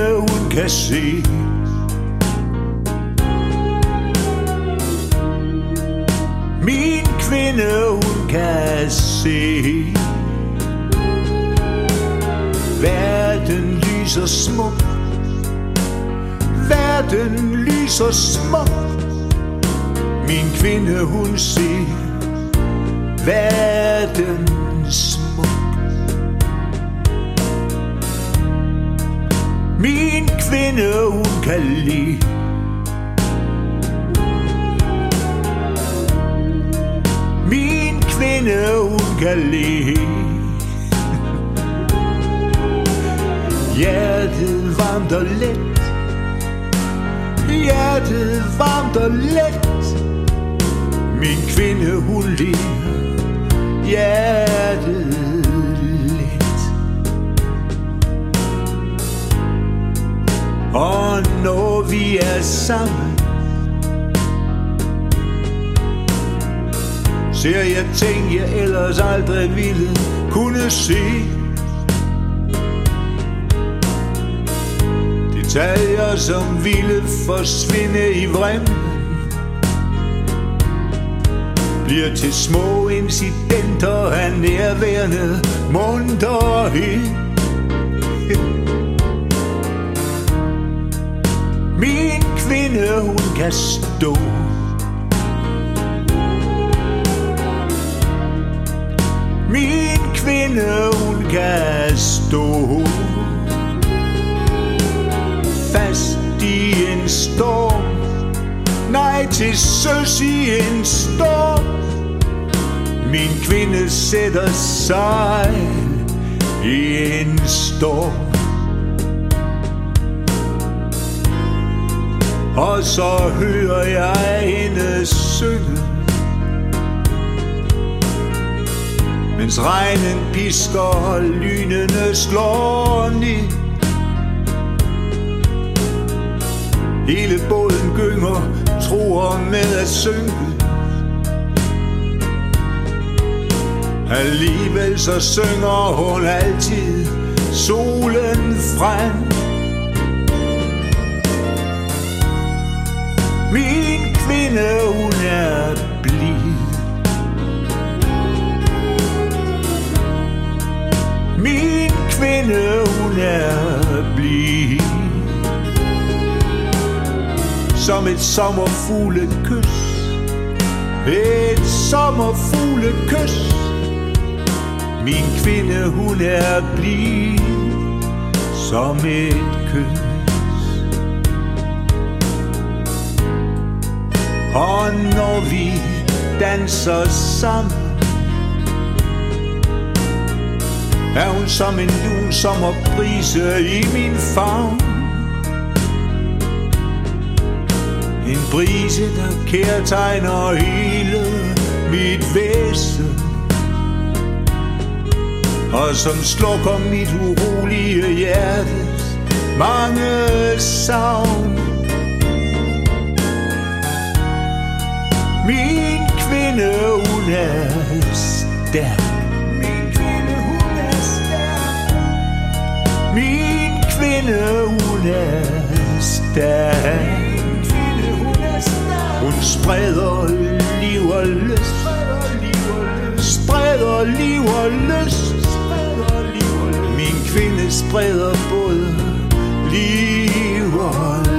kvinde, kan se. Min kvinde, hun kan se. Verden lyser smuk. Verden lyser smuk. Min kvinde, hun ser verden Min kvinde, hun kan lide. Min kvinde, hun kan lide. Hjertet varmt og let Hjertet varmt og let Min kvinde, hun ler Hjertet når vi er sammen. Ser jeg ting, jeg ellers aldrig ville kunne se. Detaljer, som ville forsvinde i vremmen Bliver til små incidenter af nærværende munterhed kvinde, hun kan stå. Min kvinde, hun kan stå. Fast i en storm. Nej, til søs i en storm. Min kvinde sætter sejl i en storm. Og så hører jeg hende synge. Mens regnen pisker og lynene slår ned Hele båden gynger, tror med at synke Alligevel så synger hun altid solen frem. Min kvinde, hun er blid Min kvinde, hun er blid Som et sommerfuglekys Et sommerfuglekys Min kvinde, hun er blid Som et kys. Og når vi danser sammen Er hun som en lun sommerbrise i min favn. En brise, der kærtegner hele mit væsen. Og som slukker mit urolige hjertes mange savn. Min kvinde, hun er stærk. Min kvinde, hun er stærk. Min kvinde, hun er stærk. Hun spreder liv og lyst. Spreder liv og lyst. Min kvinde spreder både liv og lyst.